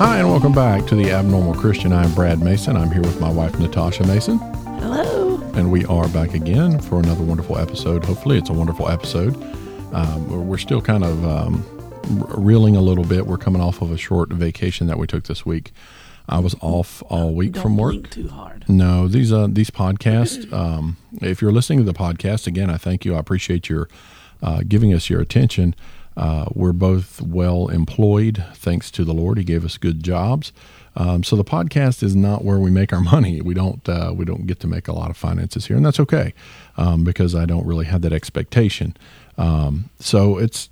Hi, and welcome back to the Abnormal Christian. I'm Brad Mason. I'm here with my wife, Natasha Mason. Hello. And we are back again for another wonderful episode. Hopefully, it's a wonderful episode. Um, we're still kind of um, reeling a little bit. We're coming off of a short vacation that we took this week. I was off all week Don't from work. too hard. No, these uh, these podcasts. Um, if you're listening to the podcast again, I thank you. I appreciate your uh, giving us your attention. Uh, we're both well employed, thanks to the Lord. He gave us good jobs. Um, so the podcast is not where we make our money. We don't uh, we don't get to make a lot of finances here, and that's okay um, because I don't really have that expectation. Um, so it's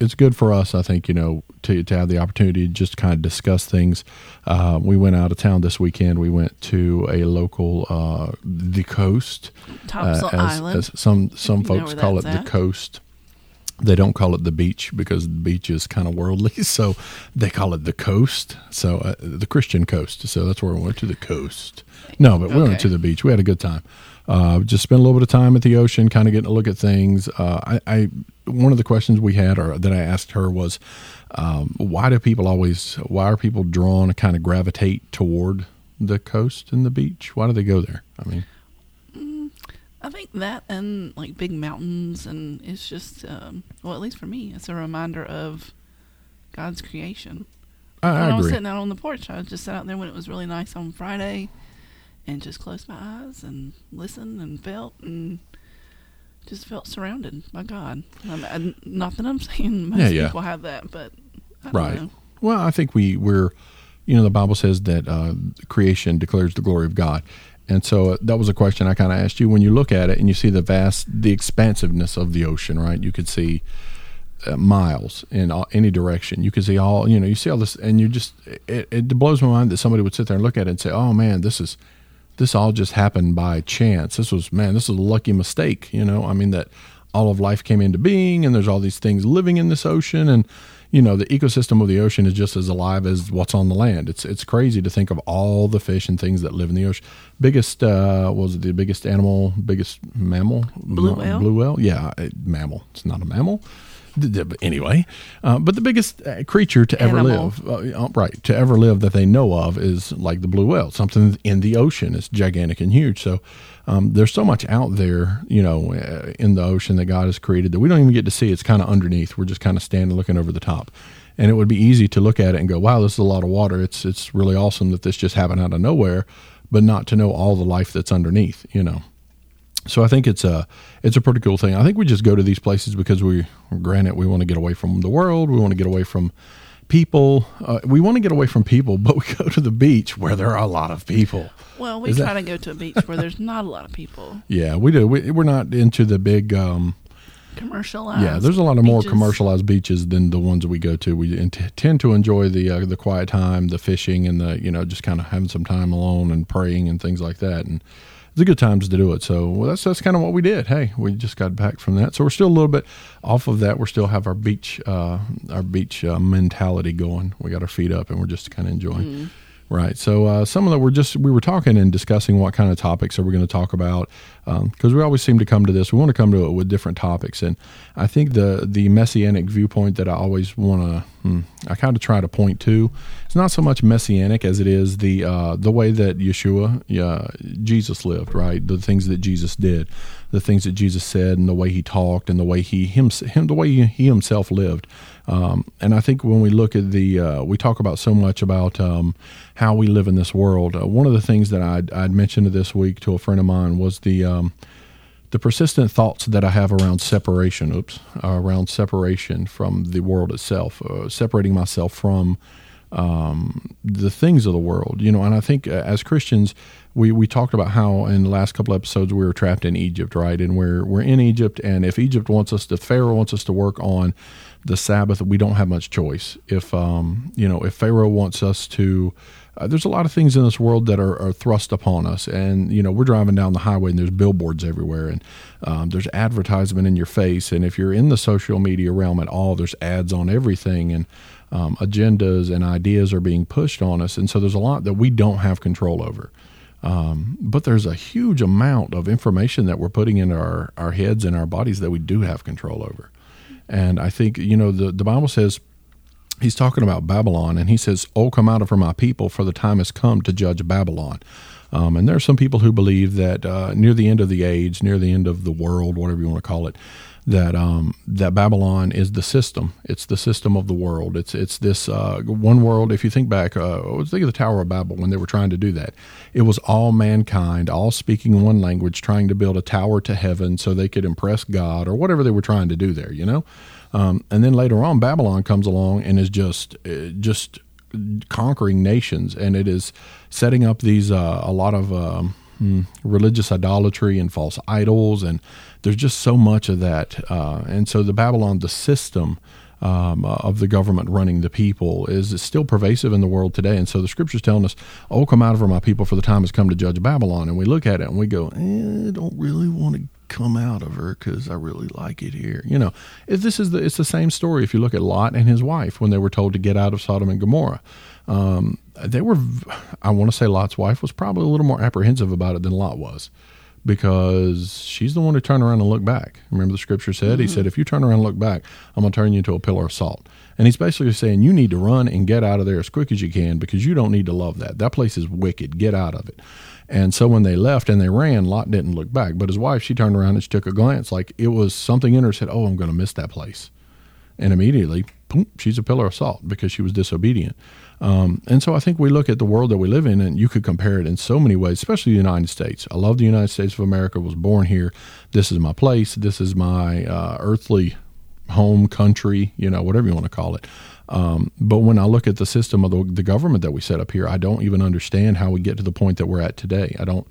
it's good for us, I think, you know, to, to have the opportunity to just kind of discuss things. Uh, we went out of town this weekend. We went to a local, uh, the coast, Topsail uh, as, Island. as some some folks call it that's the coast. They don't call it the beach because the beach is kind of worldly, so they call it the coast. So uh, the Christian coast. So that's where we went to the coast. No, but we went to the beach. We had a good time. Uh, just spent a little bit of time at the ocean, kind of getting a look at things. Uh, I, I one of the questions we had, or that I asked her, was um, why do people always? Why are people drawn to kind of gravitate toward the coast and the beach? Why do they go there? I mean, I think that and like big mountains, and it's just, um, well, at least for me, it's a reminder of God's creation. I, when I I was sitting out on the porch, I just sat out there when it was really nice on Friday, and just closed my eyes and listened and felt and just felt surrounded by God. Um, and not that I'm saying most Yeah, yeah. people have that, but I don't Right. know. Well, I think we we're, you know, the Bible says that uh, creation declares the glory of God, and so uh, that was a question I kind of asked you. When you look at it and you see the vast, the expansiveness of the ocean, right? You could see uh, miles in all, any direction. You could see all, you know, you see all this, and you just it, it blows my mind that somebody would sit there and look at it and say, "Oh man, this is." This all just happened by chance. This was man, this is a lucky mistake, you know. I mean that all of life came into being and there's all these things living in this ocean and you know the ecosystem of the ocean is just as alive as what's on the land. It's it's crazy to think of all the fish and things that live in the ocean. Biggest uh was it the biggest animal biggest mammal? Blue whale? blue whale? Yeah uh, mammal. It's not a mammal. D- d- but anyway uh, but the biggest uh, creature to ever Animal. live uh, uh, right to ever live that they know of is like the blue whale something in the ocean it's gigantic and huge. So um, there's so much out there you know uh, in the ocean that god has created that we don't even get to see. It's kind of underneath. We're just kind of standing looking over the top. And it would be easy to look at it and go wow this is a lot of water. It's it's really awesome that this just happened out of nowhere but not to know all the life that's underneath you know. So I think it's a it's a pretty cool thing. I think we just go to these places because we, granted, we want to get away from the world. We want to get away from people. Uh, we want to get away from people, but we go to the beach where there are a lot of people. Well, we Is that- try to go to a beach where there's not a lot of people. Yeah, we do. We, we're not into the big. Um, Commercialized. yeah, there's a lot of more commercialized beaches than the ones we go to. We int- tend to enjoy the uh, the quiet time, the fishing, and the you know just kind of having some time alone and praying and things like that. And it's a good times to do it. So well, that's that's kind of what we did. Hey, we just got back from that, so we're still a little bit off of that. We still have our beach uh, our beach uh, mentality going. We got our feet up, and we're just kind of enjoying. Right. So uh, some of the we're just we were talking and discussing what kind of topics are we going to talk about because we always seem to come to this. We want to come to it with different topics, and I think the the messianic viewpoint that I always want to hmm, I kind of try to point to. It's not so much messianic as it is the uh, the way that Yeshua, yeah, Jesus lived. Right. The things that Jesus did, the things that Jesus said, and the way he talked, and the way he him, him the way he himself lived. Um, and I think when we look at the, uh, we talk about so much about um, how we live in this world. Uh, one of the things that I'd, I'd mentioned this week to a friend of mine was the um, the persistent thoughts that I have around separation. Oops, uh, around separation from the world itself, uh, separating myself from um, the things of the world, you know. And I think uh, as Christians, we, we talked about how in the last couple episodes we were trapped in Egypt, right? And we're we're in Egypt, and if Egypt wants us to, Pharaoh wants us to work on the Sabbath, we don't have much choice. If um, you know, if Pharaoh wants us to, uh, there's a lot of things in this world that are, are thrust upon us, and you know, we're driving down the highway and there's billboards everywhere, and um, there's advertisement in your face, and if you're in the social media realm at all, there's ads on everything, and um, agendas and ideas are being pushed on us, and so there's a lot that we don't have control over. Um, but there's a huge amount of information that we're putting in our, our heads and our bodies that we do have control over. And I think, you know, the, the Bible says he's talking about Babylon, and he says, "Oh, come out of her, my people, for the time has come to judge Babylon." Um, and there are some people who believe that uh, near the end of the age, near the end of the world, whatever you want to call it, that um, that Babylon is the system. It's the system of the world. It's it's this uh, one world. If you think back, uh, think of the Tower of Babel when they were trying to do that. It was all mankind, all speaking one language, trying to build a tower to heaven so they could impress God or whatever they were trying to do there. You know, um, and then later on, Babylon comes along and is just uh, just conquering nations, and it is setting up these uh, a lot of um, hmm, religious idolatry and false idols, and there's just so much of that. Uh, and so the Babylon, the system. Um, uh, of the government running the people is, is still pervasive in the world today. And so the scripture's telling us, Oh, come out of her, my people, for the time has come to judge Babylon. And we look at it and we go, eh, I don't really want to come out of her because I really like it here. You know, this is the it's the same story. If you look at Lot and his wife when they were told to get out of Sodom and Gomorrah, um, they were. I want to say Lot's wife was probably a little more apprehensive about it than Lot was because she's the one who turned around and looked back. Remember the scripture said, mm-hmm. He said, If you turn around and look back, I'm going to turn you into a pillar of salt. And he's basically saying, You need to run and get out of there as quick as you can because you don't need to love that. That place is wicked. Get out of it. And so when they left and they ran, Lot didn't look back. But his wife, she turned around and she took a glance like it was something in her said, Oh, I'm going to miss that place. And immediately, boom, she's a pillar of salt because she was disobedient. Um, and so I think we look at the world that we live in, and you could compare it in so many ways, especially the United States. I love the United States of America. Was born here. This is my place. This is my uh, earthly home country. You know, whatever you want to call it. Um, but when I look at the system of the, the, government that we set up here, I don't even understand how we get to the point that we're at today. I don't.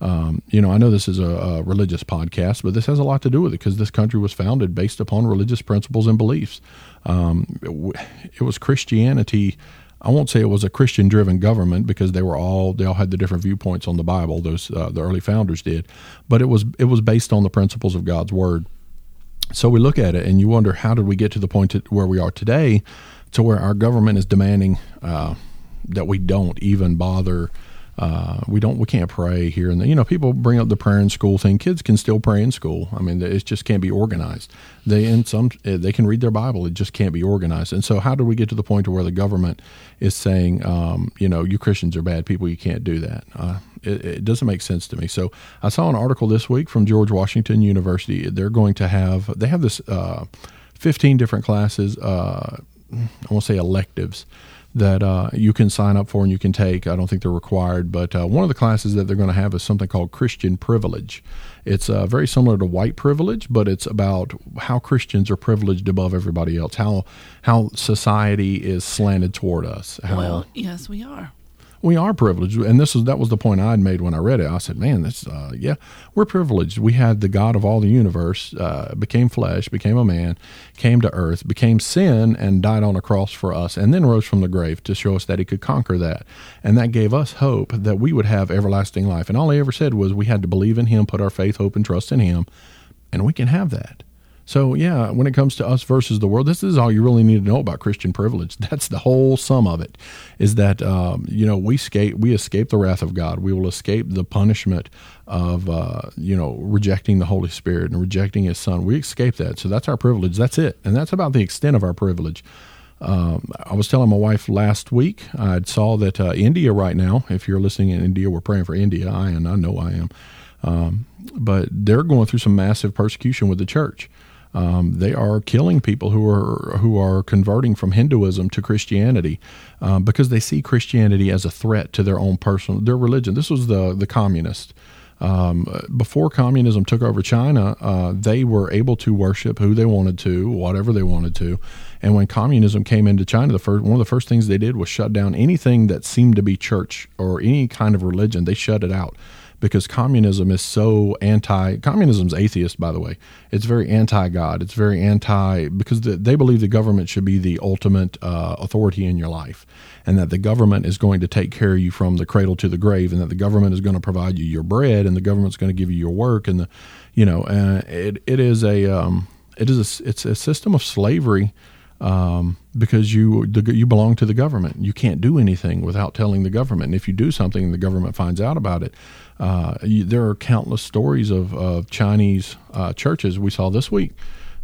Um, you know, I know this is a, a, religious podcast, but this has a lot to do with it because this country was founded based upon religious principles and beliefs. Um, it, it was Christianity I won't say it was a Christian driven government because they were all they all had the different viewpoints on the Bible. Those uh, the early founders did, but it was it was based on the principles of God's word. So we look at it and you wonder how did we get to the point to where we are today, to where our government is demanding uh, that we don't even bother uh, we don't we can't pray here and there. You know, people bring up the prayer in school thing. Kids can still pray in school. I mean, it just can't be organized. They in some eh, they can read their Bible. It just can't be organized. And so, how do we get to the point to where the government is saying, um, you know, you Christians are bad people. You can't do that. Uh, it, it, doesn't make sense to me. So, I saw an article this week from George Washington University. They're going to have they have this uh, fifteen different classes. Uh, I won't say electives that uh, you can sign up for and you can take. I don't think they're required, but uh, one of the classes that they're going to have is something called Christian privilege. It's uh, very similar to white privilege, but it's about how Christians are privileged above everybody else, how how society is slanted toward us. How, well, yes, we are we are privileged, and this is that was the point I had made when I read it. I said, "Man, this, uh, yeah, we're privileged. We had the God of all the universe uh, became flesh, became a man, came to earth, became sin, and died on a cross for us, and then rose from the grave to show us that He could conquer that, and that gave us hope that we would have everlasting life. And all He ever said was we had to believe in Him, put our faith, hope, and trust in Him, and we can have that." So, yeah, when it comes to us versus the world, this is all you really need to know about Christian privilege. That's the whole sum of it. Is that um, you know we escape we escape the wrath of God. We will escape the punishment of uh, you know rejecting the Holy Spirit and rejecting His Son. We escape that. So that's our privilege. That's it, and that's about the extent of our privilege. Um, I was telling my wife last week. I saw that uh, India right now. If you're listening in India, we're praying for India. I am. I know I am. Um, but they're going through some massive persecution with the church. Um, they are killing people who are who are converting from Hinduism to Christianity um, because they see Christianity as a threat to their own personal their religion. This was the the communist. Um, before communism took over China, uh, they were able to worship who they wanted to, whatever they wanted to. And when communism came into China, the first one of the first things they did was shut down anything that seemed to be church or any kind of religion. They shut it out because communism is so anti communism's atheist by the way. It's very anti-god. It's very anti because the, they believe the government should be the ultimate uh, authority in your life and that the government is going to take care of you from the cradle to the grave and that the government is going to provide you your bread and the government's going to give you your work and the you know uh, it, it is a um, it is a, it's a system of slavery um, because you the, you belong to the government. You can't do anything without telling the government. And if you do something and the government finds out about it, uh, you, there are countless stories of, of Chinese uh, churches we saw this week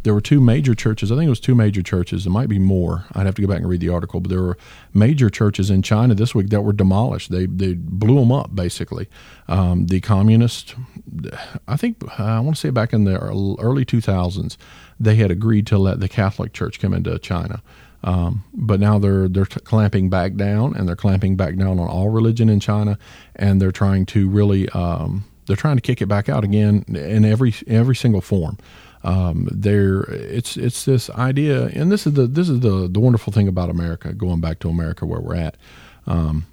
there were two major churches. I think it was two major churches. It might be more. I'd have to go back and read the article, but there were major churches in China this week that were demolished. They they blew them up basically. Um, the communists, I think I want to say back in the early 2000s, they had agreed to let the Catholic Church come into China. Um, but now they're they're t- clamping back down, and they're clamping back down on all religion in China, and they're trying to really um, they're trying to kick it back out again in every every single form. Um, there, it's it's this idea, and this is the this is the the wonderful thing about America. Going back to America, where we're at, um,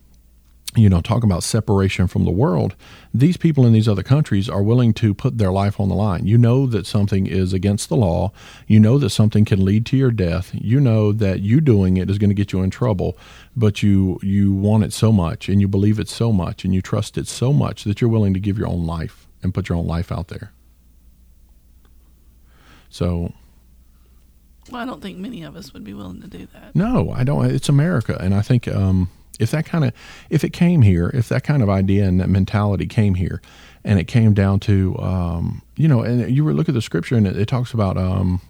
you know, talk about separation from the world, these people in these other countries are willing to put their life on the line. You know that something is against the law. You know that something can lead to your death. You know that you doing it is going to get you in trouble, but you you want it so much and you believe it so much and you trust it so much that you're willing to give your own life and put your own life out there. So well, I don't think many of us would be willing to do that. No, I don't. It's America, and I think um, if that kind of if it came here, if that kind of idea and that mentality came here, and it came down to um, you know, and you look at the scripture and it, it talks about um,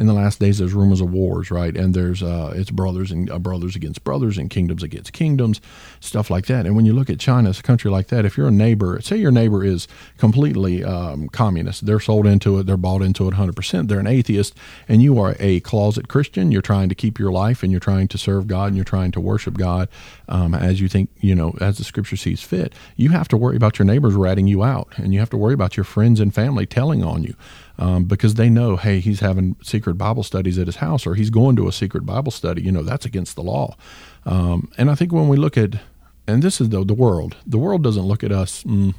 in the last days there's rumors of wars, right? And there's uh, it's brothers and uh, brothers against brothers and kingdoms against kingdoms, stuff like that. And when you look at China, it's a country like that. If you're a neighbor, say your neighbor is completely um, communist, they're sold into it, they're bought into it 100%. They're an atheist, and you are a closet Christian. You're trying to keep your life, and you're trying to serve God, and you're trying to worship God um, as you think, you know, as the Scripture sees fit. You have to worry about your neighbors ratting you out, and you have to worry about your friends and family telling on you um, because they know, hey, he's having secret Bible studies at his house or he's going to a secret Bible study. You know, that's against the law. Um, and I think when we look at, and this is the, the world, the world doesn't look at us, mm,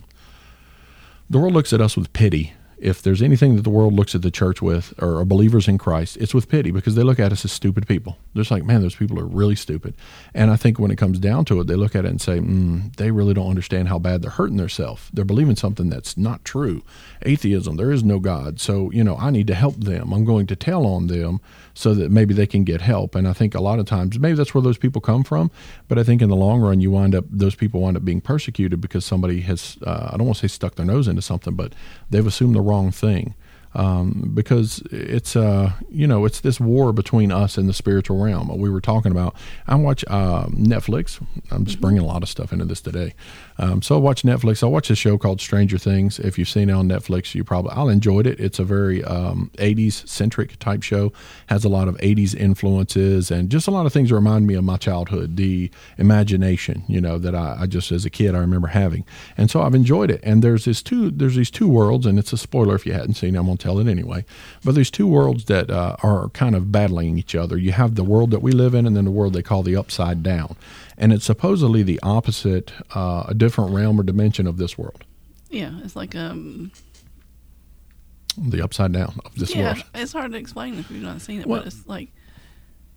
the world looks at us with pity if there's anything that the world looks at the church with or believers in Christ, it's with pity because they look at us as stupid people. They're just like, man, those people are really stupid. And I think when it comes down to it, they look at it and say, mm, they really don't understand how bad they're hurting themselves. They're believing something that's not true. Atheism, there is no God. So, you know, I need to help them. I'm going to tell on them so that maybe they can get help. And I think a lot of times, maybe that's where those people come from. But I think in the long run, you wind up, those people wind up being persecuted because somebody has, uh, I don't want to say stuck their nose into something, but they've assumed the wrong thing. Um, because it's uh, you know it's this war between us and the spiritual realm. We were talking about. I watch uh, Netflix. I'm just bringing a lot of stuff into this today. Um, so I watch Netflix. I watch a show called Stranger Things. If you've seen it on Netflix, you probably I'll enjoyed it. It's a very um, 80s centric type show. Has a lot of 80s influences and just a lot of things that remind me of my childhood. The imagination, you know, that I, I just as a kid I remember having, and so I've enjoyed it. And there's this two there's these two worlds, and it's a spoiler if you hadn't seen. it. I'm gonna tell it anyway. But there's two worlds that uh, are kind of battling each other. You have the world that we live in, and then the world they call the upside down and it's supposedly the opposite, uh, a different realm or dimension of this world. Yeah, it's like um, the upside down of this yeah, world. It's hard to explain if you've not seen it, well, but it's like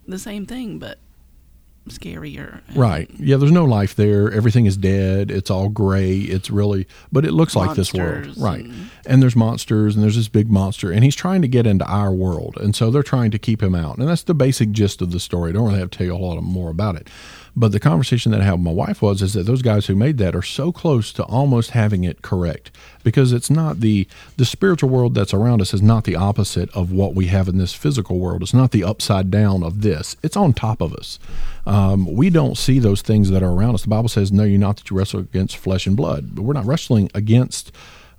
the same thing, but scarier. Right. Yeah, there's no life there. Everything is dead. It's all gray. It's really, but it looks like this world. Right. And, and, there's monsters and there's this big monster and he's trying to get into our world. And so they're trying to keep him out. And that's the basic gist of the story. I don't really have to tell you a lot more about it. But the conversation that I had with my wife was is that those guys who made that are so close to almost having it correct because it's not the the spiritual world that's around us is not the opposite of what we have in this physical world. It's not the upside down of this. It's on top of us. Um, we don't see those things that are around us. The Bible says, "No, you're not that you wrestle against flesh and blood." But we're not wrestling against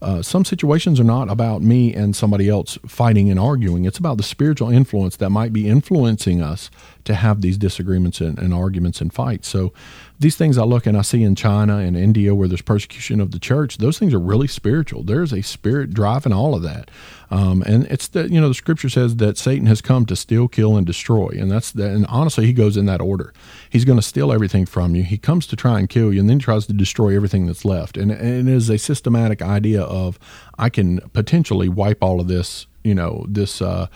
uh, some situations are not about me and somebody else fighting and arguing. It's about the spiritual influence that might be influencing us to have these disagreements and, and, arguments and fights. So these things I look and I see in China and India where there's persecution of the church, those things are really spiritual. There's a spirit driving all of that. Um, and it's that, you know, the scripture says that Satan has come to steal, kill, and destroy. And that's the, and honestly, he goes in that order. He's going to steal everything from you. He comes to try and kill you and then tries to destroy everything that's left. And, and it is a systematic idea of, I can potentially wipe all of this, you know, this, uh,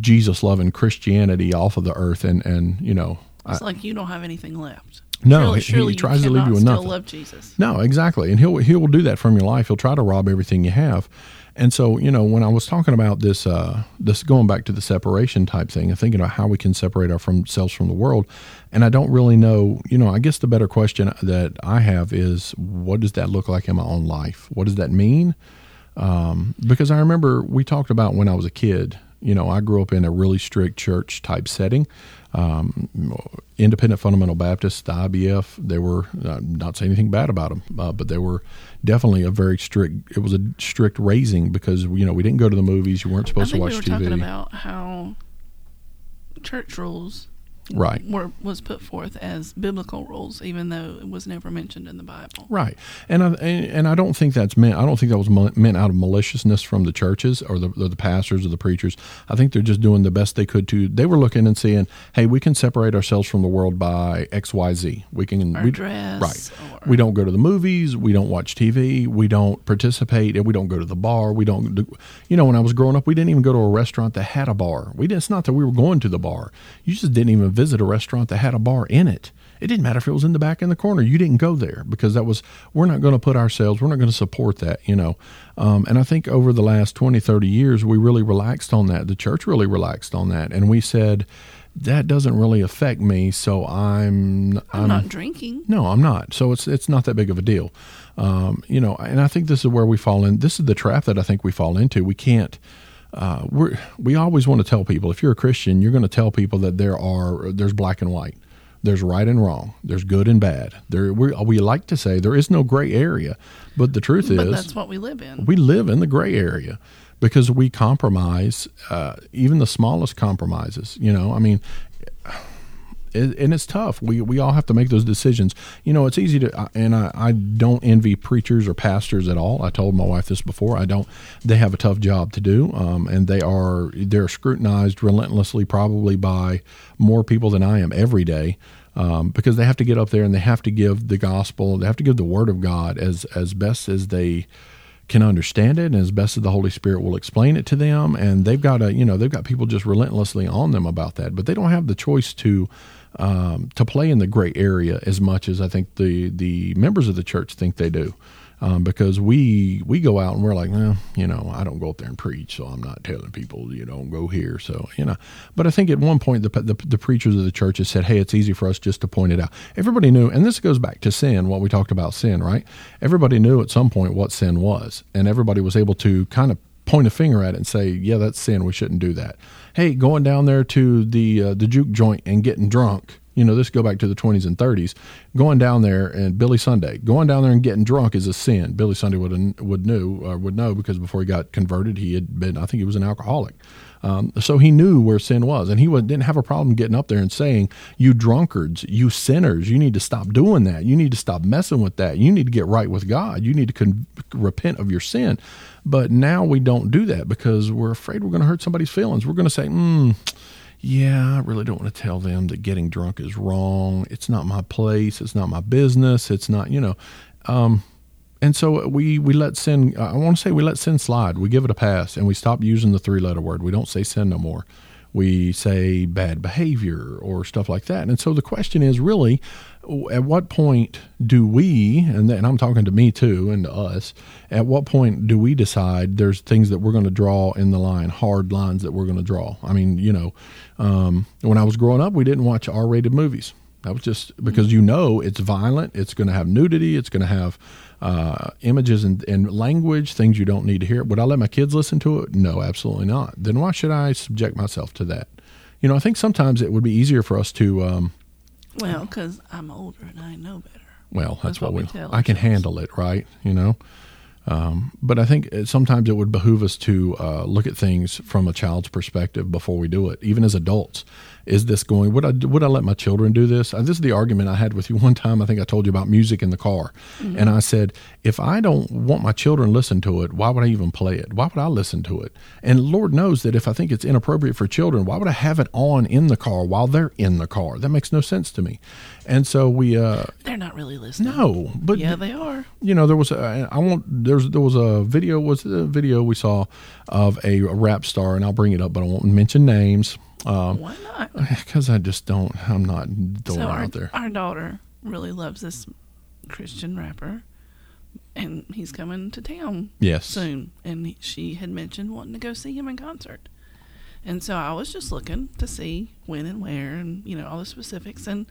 Jesus loving Christianity off of the earth, and and you know, it's I, like you don't have anything left. No, surely, he, surely he tries to leave you with nothing. Love Jesus. No, exactly, and he'll he'll do that from your life. He'll try to rob everything you have. And so, you know, when I was talking about this, uh, this going back to the separation type thing, and thinking about how we can separate ourselves from the world, and I don't really know, you know, I guess the better question that I have is, what does that look like in my own life? What does that mean? Um, because I remember we talked about when I was a kid You know, I grew up in a really strict church type setting. Um, independent fundamental Baptists, the IBF, they were uh, not saying anything bad about them, uh, but they were definitely a very strict. It was a strict raising because you know we didn't go to the movies. You weren't supposed to watch we were TV. talking about how church rules right. were was put forth as biblical rules, even though it was never mentioned in the Bible. Right, and I and, and I don't think that's meant. I don't think that was meant out of maliciousness from the churches or the, or the pastors or the preachers. I think they're just doing the best they could to. They were looking and saying, "Hey, we can separate ourselves from the world by X, Y, Z. We can we, dress, right. or- We don't go to the movies. We don't watch TV. We don't participate, and we don't go to the bar. We don't. Do, you know, when I was growing up, we didn't even go to a restaurant that had a bar. We didn't. It's not that we were going to the bar. You just didn't even visit a restaurant that had a bar in it. It didn't matter if it was in the back in the corner. You didn't go there because that was we're not going to put ourselves. We're not going to support that. You know. Um, and I think over the last 20, 30 years, we really relaxed on that. The church really relaxed on that, and we said that doesn't really affect me. So I'm I'm, not drinking. no, I'm not. So it's it's not that big of a deal. Um, you know, and I think this is where we fall in. This is the trap that I think we fall into. We can't. Uh, we we always want to tell people if you're a Christian, you're going to tell people that there are there's black and white, there's right and wrong, there's good and bad. There we we like to say there is no gray area, but the truth But is that's what we live in. we live in the gray area because we compromise uh, even the smallest compromises you know i mean and it's tough. We we all have to make those decisions. You know it's easy to and I, I don't envy preachers or pastors at all. I told my wife this before. I don't they have a tough job to do um, and they are they're scrutinized relentlessly probably by more people than i am every day um, because they have to get up there and they have to give the gospel they have to give the word of god as as best as they can understand it and as best as the Holy Spirit will explain it to them. And they've got a, you know, they've got people just relentlessly on them about that, but they don't have the choice to, um, to play in the gray area as much as I think the, the members of the church think they do. Um, because we we go out and we're like, well, you know, I don't go up there and preach, so I'm not telling people, you don't go here. So you know, but I think at one point the, the the preachers of the churches said, hey, it's easy for us just to point it out. Everybody knew, and this goes back to sin, what we talked about sin, right? Everybody knew at some point what sin was, and everybody was able to kind of point a finger at it and say, yeah, that's sin. We shouldn't do that. Hey, going down there to the uh, the juke joint and getting drunk you know, this go back to the 20s and 30s. Going down there and Billy Sunday, going down there and getting drunk is a sin. Billy Sunday would would knew or would know because before he got converted, he had been. I think he was an alcoholic. Um, so he knew where sin was, and he didn't have a problem getting up there and saying, "You drunkards, you sinners, you need to stop doing that. You need to stop messing with that. You need to get right with God. You need to con- repent of your sin." But now we don't do that because we're afraid we're going to hurt somebody's feelings. We're going to say, "Hmm." yeah, I really don't want to tell them that getting drunk is wrong. It's not my place. It's not my business. It's not, you know. Um, and so we we let sin. I want to say we let sin slide. We give it a pass, and we stop using the three letter word. We don't say sin no more. We say bad behavior or stuff like that. And so the question is really, at what point do we, and, and I'm talking to me too and to us, at what point do we decide there's things that we're going to draw in the line, hard lines that we're going to draw? I mean, you know, um, when I was growing up, we didn't watch R rated movies. That was just because you know it's violent, it's going to have nudity, it's going to have uh, images and, and language, things you don't need to hear. Would I let my kids listen to it? No, absolutely not. Then why should I subject myself to that? You know, I think sometimes it would be easier for us to. Um, Well, because I'm older and I know better. well, that's, That's what, what we. we tell I can handle it, right? You know. Um, but I think sometimes it would behoove us to uh, look at things from a child's perspective before we do it, even as adults. Is this going? Would I would I let my children do this? Uh, this is the argument I had with you one time. I think I told you about music in the car, and I said, if I don't want my children to listen to it, why would I even play it? Why would I listen to it? And Lord knows that if I think it's inappropriate for children, why would I have it on in the car while they're in the car? That makes no sense to me. And so we, uh, They're not really listening. no, but Yeah, they are. you know there was a, I won't there's there was a video was a video we saw of a, rap star and I'll bring it up but I won't mention names um Why not? because I just don't I'm not throwing so our, out there our daughter really loves this Christian rapper, and he's coming to town yes soon. And she had mentioned wanting to go see him in concert, and so I was just looking to see when and where, and you know all the specifics. And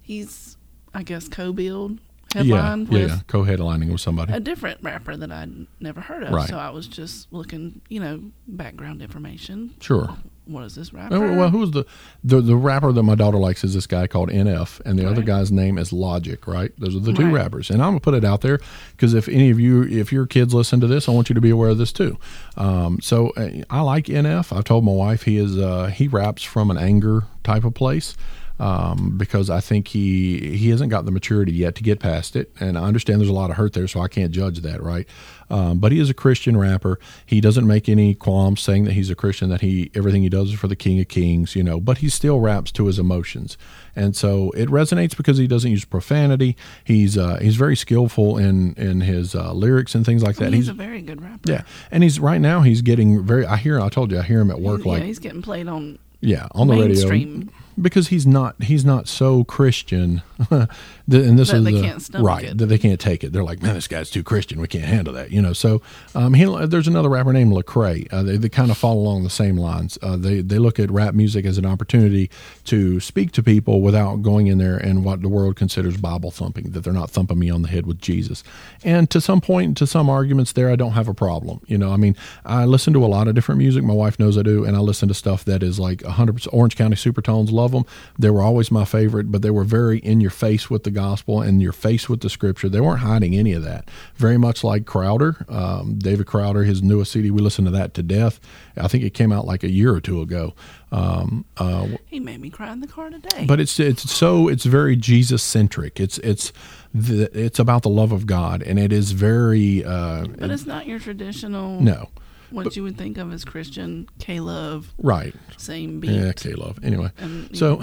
he's, I guess, co-billed headlined yeah, yeah, with yeah. co-headlining with somebody. a different rapper that I'd never heard of. Right. So I was just looking, you know, background information. Sure. What is this rapper? Oh, well, who's the, the the rapper that my daughter likes is this guy called NF, and the other guy's name is Logic. Right? Those are the two Right. rappers, and I'm gonna put it out there because if any of you, if your kids listen to this, I want you to be aware of this too. Um, so uh, I like NF. I've told my wife he is uh, he raps from an anger type of place. Um, because I think he he hasn't got the maturity yet to get past it, and I understand there's a lot of hurt there, so I can't judge that, right? Um, but he is a Christian rapper. He doesn't make any qualms saying that he's a Christian, that he everything he does is for the King of Kings, you know. But he still raps to his emotions, and so it resonates because he doesn't use profanity. He's uh, he's very skillful in in his uh, lyrics and things like that. he's, he's a very good rapper. yeah, and he's right now he's getting very. I hear. I told you, I hear him at work yeah, like he's getting played on yeah on the radio mainstream. Because he's not he's not so Christian, The- and this That is they the- can't stomach right it. that they can't take it. They're like, man, this guy's too Christian. We can't handle that, you know. So um, he, there's another rapper named Lecrae. Uh, they, they kind of follow along the same lines. Uh, they they look at rap music as an opportunity to speak to people without going in there and what the world considers Bible thumping. That they're not thumping me on the head with Jesus. And to some point, to some arguments there, I don't have a problem. You know, I mean, I listen to a lot of different music. My wife knows I do, and I listen to stuff that is like 100% Orange County Supertones. Love them. They were always my favorite, but they were very in your face with the gospel and your face with the scripture. They weren't hiding any of that. Very much like Crowder, um, David Crowder, his newest CD. We listened to that to death. I think it came out like a year or two ago. Um, uh, He made me cry in the car today. but it's it's so it's very Jesus centric. It's it's the, it's about the love of God, and it is very uh, But it's not your traditional no what you would think of as Christian K love, right. same beat. Yeah, K love. Anyway, so,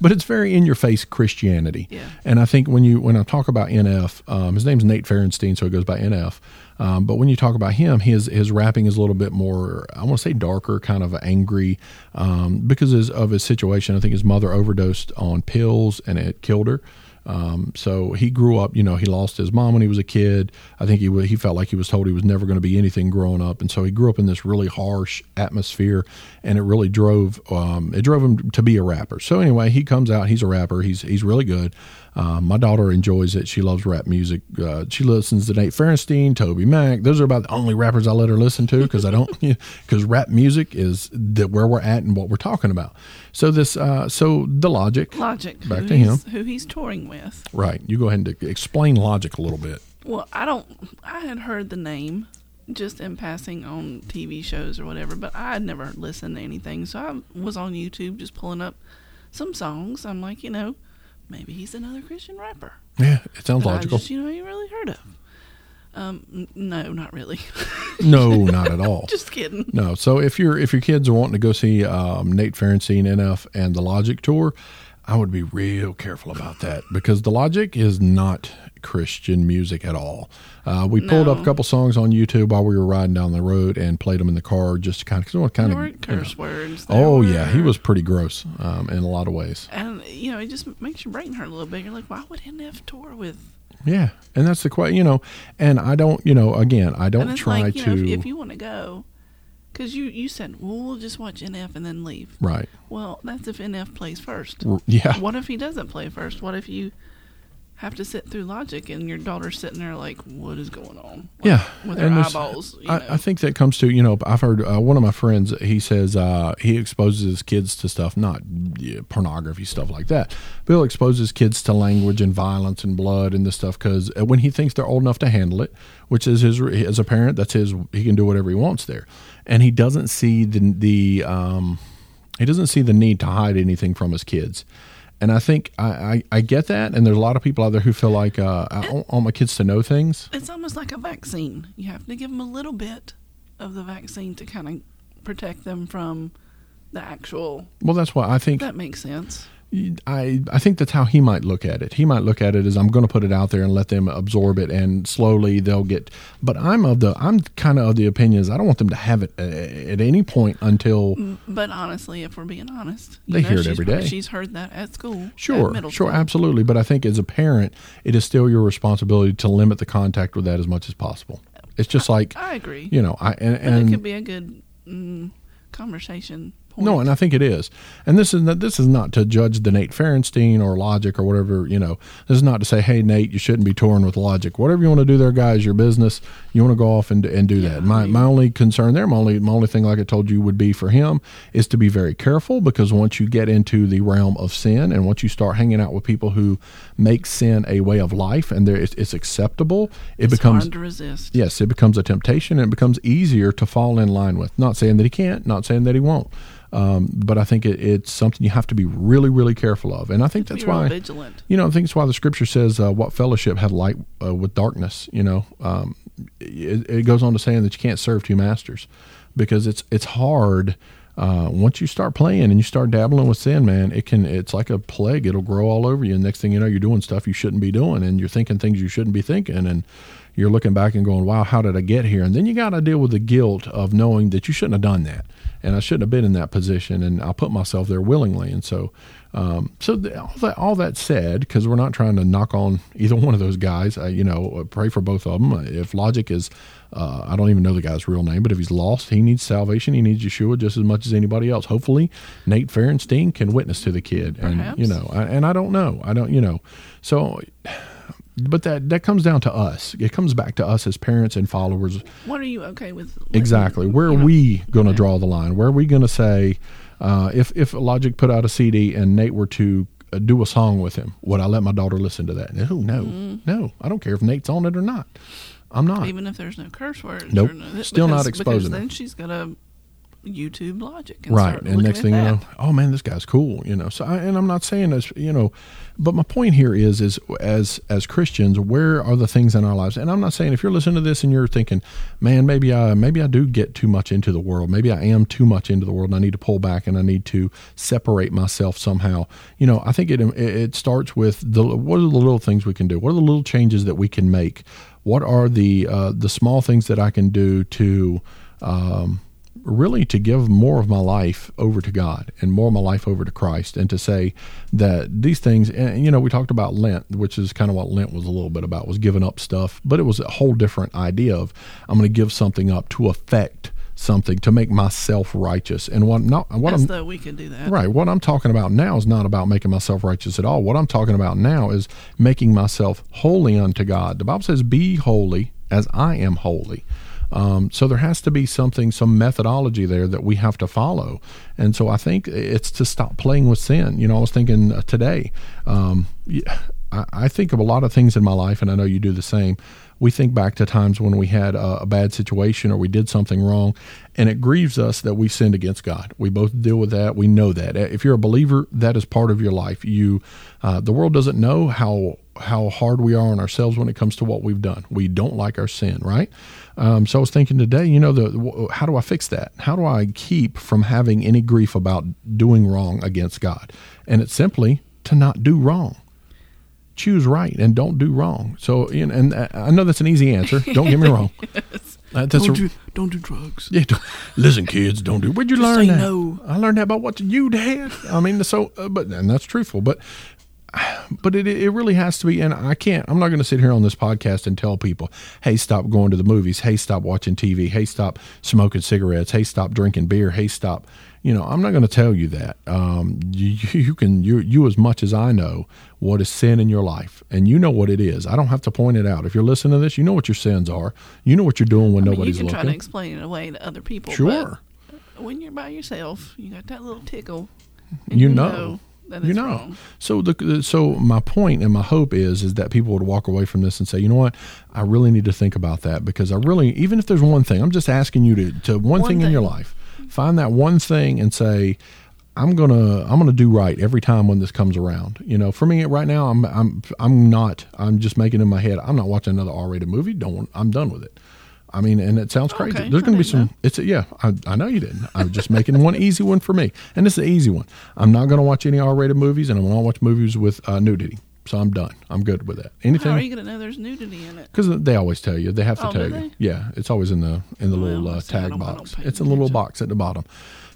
but it's very in your face Christianity. Yeah. And I think when you when I talk about NF, um, his name's Nate Ferenstein, so it goes by NF. Um, but when you talk about him, his his rapping is a little bit more, I want to say darker, kind of angry, um, because his, of his situation. I think his mother overdosed on pills and it killed her. Um, so he grew up, you know, he lost his mom when he was a kid. I think he he felt like he was told he was never going to be anything growing up, and so he grew up in this really harsh atmosphere, and it really drove um, it drove him to be a rapper. So anyway, he comes out, he's a rapper, he's he's really good. Um, my daughter enjoys it. She loves rap music. Uh, she listens to Nate Ferenstein, Toby Mac. Those are about the only rappers I let her listen to because I don't because rap music is the, where we're at and what we're talking about. So this uh, so the logic. Logic, Back to him. who he's touring with. Right. You go ahead and explain logic a little bit. Well, I don't. I had heard the name just in passing on TV shows or whatever, but I had never listened to anything. So I was on YouTube just pulling up some songs. I'm like, you know, maybe he's another Christian rapper. Yeah, it sounds logical. just, you know, you really heard of. Um, n- no, not really. no, not at all. just kidding. No. So if you're if your kids are wanting to go see um, Nate Ferenstein, NF, and the Logic tour, I would be real careful about that because the Logic is not Christian music at all. Uh, we pulled up a couple songs on YouTube while we were riding down the road and played them in the car just to kind of because kind were of curse words. there Oh yeah, he was pretty gross um, in a lot of ways. And you know, it just makes your brain hurt a little bit. You're like, why would NF tour with? Yeah, and that's the question, you know. And I don't, you know, again, I don't try like, to. know, if, if you want to go, because you you said, well, we'll just watch NF and then leave. right. Well, that's if NF plays first. R- Yeah. What if he doesn't play first? What if you have to sit through logic and your daughter's sitting there like, what is going on? Like, Yeah, with her eyeballs. You know. I, I think that comes to you know I've heard uh, one of my friends he says uh, he exposes his kids to stuff not yeah, pornography stuff like that but he'll expose his kids to language and violence and blood and this stuff because when he thinks they're old enough to handle it which is his as a parent that's his he can do whatever he wants there and he doesn't see the the um, he doesn't see the need to hide anything from his kids. And I think I, I, I get that, and there's a lot of people out there who feel like uh, I don't want my kids to know things. it's almost like a vaccine. You have to give them a little bit of the vaccine to kind of protect them from the actual. Well, that's why I think That makes sense. I I think that's how he might look at it. He might look at it as I'm going to put it out there and let them absorb it, and slowly they'll get. But I'm of the I'm kind of of the opinion is I don't want them to have it uh, at any point until But honestly, if we're being honest, They know, hear it every day. She's heard that at school. sure middle sure school. absolutely. But I think as a parent, it is still your responsibility to limit the contact with that as much as possible. It's just like I agree. you know I and, But it and could be a good mm, conversation point. No, and I think it is. And this is not, this is not to judge the Nate Ferenstein or Logic or whatever. You know, this is not to say, hey Nate, you shouldn't be touring with Logic. Whatever you want to do there, guys, your business. You want to go off and and do Yeah, that. My I mean- my only concern there, my only my only thing, like I told you, would be for him is to be very careful because once you get into the realm of sin and once you start hanging out with people who make sin a way of life and there it's, it's acceptable, it it's becomes hard to resist. yes, it becomes a temptation and it becomes easier to fall in line with. Not saying that he can't, not saying that he won't, um, but I think it, it's something you have to be really, really careful of. And I think that's why, vigilant. you know, I think it's why the scripture says, uh, "What fellowship had light uh, with darkness?" You know, um, it, it goes on to saying that you can't serve two masters because it's it's hard. Uh, once you start playing and you start dabbling with sin, man, it can it's like a plague. It'll grow all over you. And next thing you know, you're doing stuff you shouldn't be doing, and you're thinking things you shouldn't be thinking, and you're looking back and going, "Wow, how did I get here?" And then you got to deal with the guilt of knowing that you shouldn't have done that, and I shouldn't have been in that position, and I put myself there willingly. And so, um, so the, all that all that said, because we're not trying to knock on either one of those guys, I, you know, pray for both of them. If Logic is, uh, I don't even know the guy's real name, but if he's lost, he needs salvation. He needs Yeshua just as much as anybody else. Hopefully, Nate Ferenstein can witness to the kid, and Perhaps. you know, I, and I don't know, I don't, you know, so. But that that comes down to us. It comes back to us as parents and followers. What are you okay with? Exactly. Where are we going to Okay. draw the line? Where are we going to say, uh, if if Logic put out a CD and Nate were to uh, do a song with him, would I let my daughter listen to that? No, no, Mm-hmm. no. I don't care if Nate's on it or not. I'm not. Even if there's no curse words. Nope. Or no, Still not because- exposing Because then she's got a YouTube logic. And right and next thing you know oh man this guy's cool you know. So I, and i'm not saying this you know but my point here is is as as christians where are the things in our lives? And i'm not saying if you're listening to this and you're thinking man maybe i maybe i do get too much into the world. Maybe i am too much into the world and i need to pull back and i need to separate myself somehow. You know i think it it, it starts with the what are the little things we can do? What are the little changes that we can make? What are the uh, the small things that i can do to um, really to give more of my life over to God and more of my life over to Christ and to say that these things and you know we talked about Lent which is kind of what Lent was a little bit about was giving up stuff but it was a whole different idea of I'm going to give something up to affect something to make myself righteous and what not what As I'm though we could do that. Right. What I'm talking about now is not about making myself righteous at all. What I'm talking about now is making myself holy unto God. The Bible says, Be holy as I am holy. Um, so there has to be something, some methodology there that we have to follow. And so I think it's to stop playing with sin. You know, I was thinking uh, today, um, I, think of a lot of things in my life, and I know you do the same. We think back to times when we had a, a bad situation or we did something wrong, and it grieves us that we sinned against God. We both deal with that. We know that. If you're a believer, that is part of your life. You, uh, the world doesn't know how how hard we are on ourselves when it comes to what we've done. We don't like our sin, right? Um, so I was thinking today, you know, the how do I fix that? How do I keep from having any grief about doing wrong against God? And it's simply to not do wrong choose right and don't do wrong. So, know, and uh, I know that's an easy answer. Don't get me wrong. Uh, that's Don't a, do, don't do drugs. yeah, don't- listen, kids, don't do. Where'd you Just learn that? no. I learned that about what you, Dad. I mean, so, uh, but and that's truthful. But, but it it really has to be. And I can't. I'm not going to sit here on this podcast and tell people, hey, stop going to the movies. Hey, stop watching TV. Hey, stop smoking cigarettes. Hey, stop drinking beer. Hey, stop. You know, I'm not going to tell you that. Um, you, you can you you as much as I know what is sin in your life, and you know what it is. I don't have to point it out. If you're listening to this, you know what your sins are. You know what you're doing when I mean, nobody's you can try to explain it away to other people. Sure. When you're by yourself, you got that little tickle. You know. you it's know. wrong. so the so my point and my hope is is that people would walk away from this and say you know what? I really need to think about that because i really even if there's one thing i'm just asking you to to one, One thing, in your life. Find that one thing and say i'm gonna i'm gonna do right every time when this comes around. You know for me right now i'm i'm i'm not i'm just making in my head. I'm not watching another r-rated movie. Don't i'm done with it I mean, and it sounds crazy. Okay, There's going to be some. It's a, yeah. I, I know you didn't. I'm just making one easy one for me, and this is an easy one. I'm not going to watch any R-rated movies, and I'm going to watch movies with uh, nudity. So I'm done. I'm good with that. Anything? How are you going to know there's nudity in it? because they always tell you. They have to Oh, tell you. they? Yeah, it's always in the in the Well, little uh, tag don't- I don't box. It's a little attention. box at the bottom.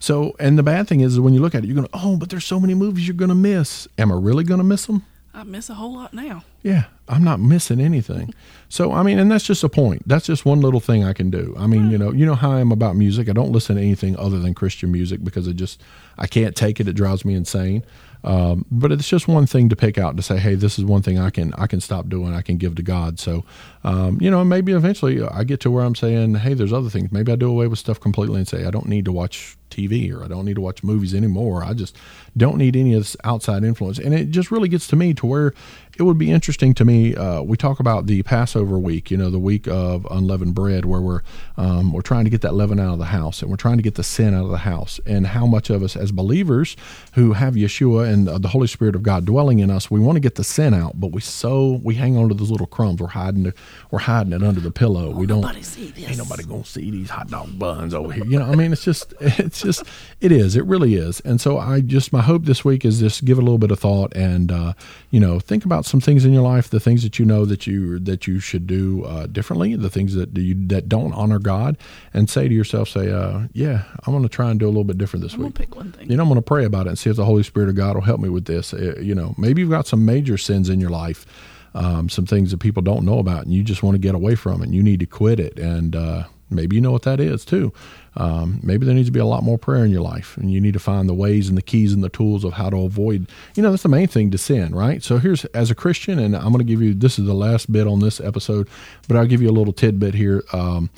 So, and the bad thing is, when you look at it, you're going, to oh, but there's so many movies you're going to miss. Am I really going to miss them? I miss a whole lot now. Yeah, I'm not missing anything. So I mean, and that's just a point. That's just one little thing I can do. I mean, you know, you know how I am about music. I don't listen to anything other than Christian music because it just I can't take it. It drives me insane. Um, but it's just one thing to pick out to say, hey, this is one thing I can I can stop doing. I can give to God. So, um, you know, maybe eventually I get to where I'm saying, hey, there's other things. Maybe I do away with stuff completely and say I don't need to watch TV or I don't need to watch movies anymore. I just don't need any of this outside influence. And it just really gets to me to where it would be interesting to me. Uh, we talk about the Passover week, you know, the week of unleavened bread, where we're um, we're trying to get that leaven out of the house, and we're trying to get the sin out of the house. And how much of us, as believers who have Yeshua and uh, the Holy Spirit of God dwelling in us, we want to get the sin out, but we so we hang on to those little crumbs. We're hiding it. We're hiding it under the pillow. Oh, we don't. nobody see this. Ain't nobody gonna see these hot dog buns over here. You know, I mean, it's just, it's just, it is. It really is. And so I just, my hope this week is just give a little bit of thought and, uh, you know, think about some things in your life, the things that you know that you that you should do uh, differently, the things that you that don't honor God, and say to yourself, say, uh, yeah, I'm going to try and do a little bit different this I'm week. pick one thing. You know, I'm going to pray about it and see if the Holy Spirit of God will help me with this. Uh, you know, maybe you've got some major sins in your life, um, some things that people don't know about, and you just want to get away from, it, and you need to quit it. And uh, maybe you know what that is too. Um, maybe there needs to be a lot more prayer in your life, and you need to find the ways and the keys and the tools of how to avoid. You know, that's the main thing to sin, right? So here's as a Christian, and I'm going to give you this is the last bit on this episode, but I'll give you a little tidbit here. Um,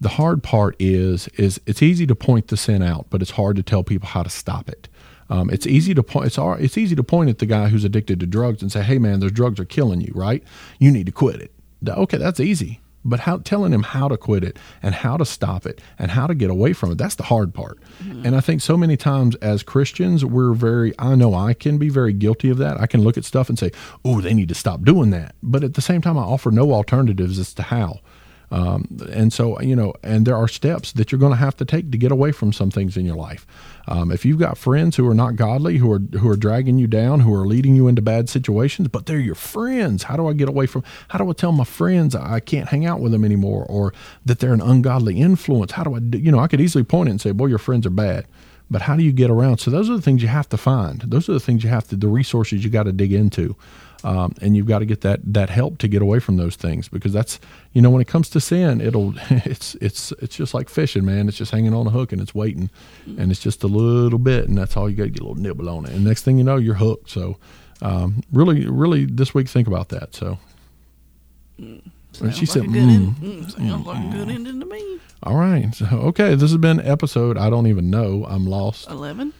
the hard part is is it's easy to point the sin out, but it's hard to tell people how to stop it. Um, it's easy to point. It's it's easy to point at the guy who's addicted to drugs and say, "Hey, man, those drugs are killing you. Right? You need to quit it." Okay, that's easy. But how telling him how to quit it and how to stop it and how to get away from it, that's the hard part. Mm-hmm. And I think so many times as Christians, we're very, I know I can be very guilty of that. I can look at stuff and say, oh, they need to stop doing that. But at the same time, I offer no alternatives as to how. Um, and so, you know, and there are steps that you're going to have to take to get away from some things in your life. Um, if you've got friends who are not godly, who are who are dragging you down, who are leading you into bad situations, but they're your friends, how do I get away from? How do I tell my friends I can't hang out with them anymore, or that they're an ungodly influence? How do I, do, you know, I could easily point it and say, "Boy, your friends are bad." But how do you get around? So those are the things you have to find. Those are the things you have to, the resources you got to dig into. Um, and you've got to get that that help to get away from those things because that's you know when it comes to sin it'll it's it's it's just like fishing man. It's just hanging on a hook and it's waiting. And it's just a little bit and that's all you got to get a little nibble on it. And next thing you know you're hooked. So um, really really this week think about that. So Sounds she like said, a good mm, Mm, sounds like a good ending to me. all right. So okay this has been episode I don't even know I'm lost. Eleven.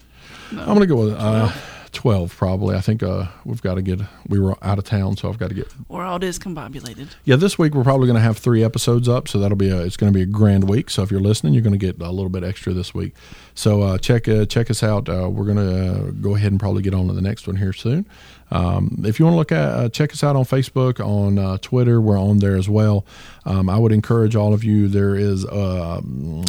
No. I'm gonna go with uh, 12 probably I think uh, we've got to get we were out of town so I've got to get We're all discombobulated. Yeah, this week we're probably going to have three episodes up, so that'll be a it's going to be a grand week. So if you're listening, you're going to get a little bit extra this week. So uh, check uh, check us out. Uh, we're going to uh, go ahead and probably get on to the next one here soon. Um, if you want to look at uh, check us out on Facebook, on uh, Twitter, we're on there as well. Um, I would encourage all of you. There is a, a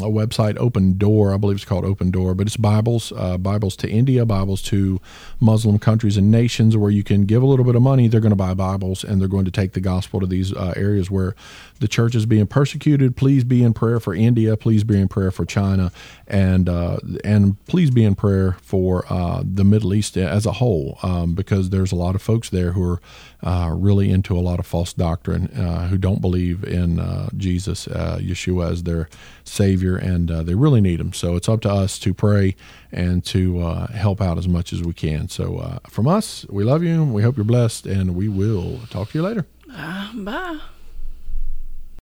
website, Open Door, I believe it's called Open Door, but it's Bibles, uh, Bibles to India, Bibles to Muslim countries and nations, where you can give a little bit of money. They're going to buy Bibles and they're going to take the gospel to these uh, areas where the church is being persecuted. Please be in prayer for India. Please be in prayer for China, and uh, and please be in prayer for uh, the Middle East as a whole, um, because there's a lot of folks there who are uh, really into a lot of false doctrine, uh, who don't believe in uh, Jesus, Yeshua as their Savior, and they really need Him. So it's up to us to pray and to help out as much as we can. So from us, we love you. We hope you're blessed, and we will talk to you later. Uh, bye.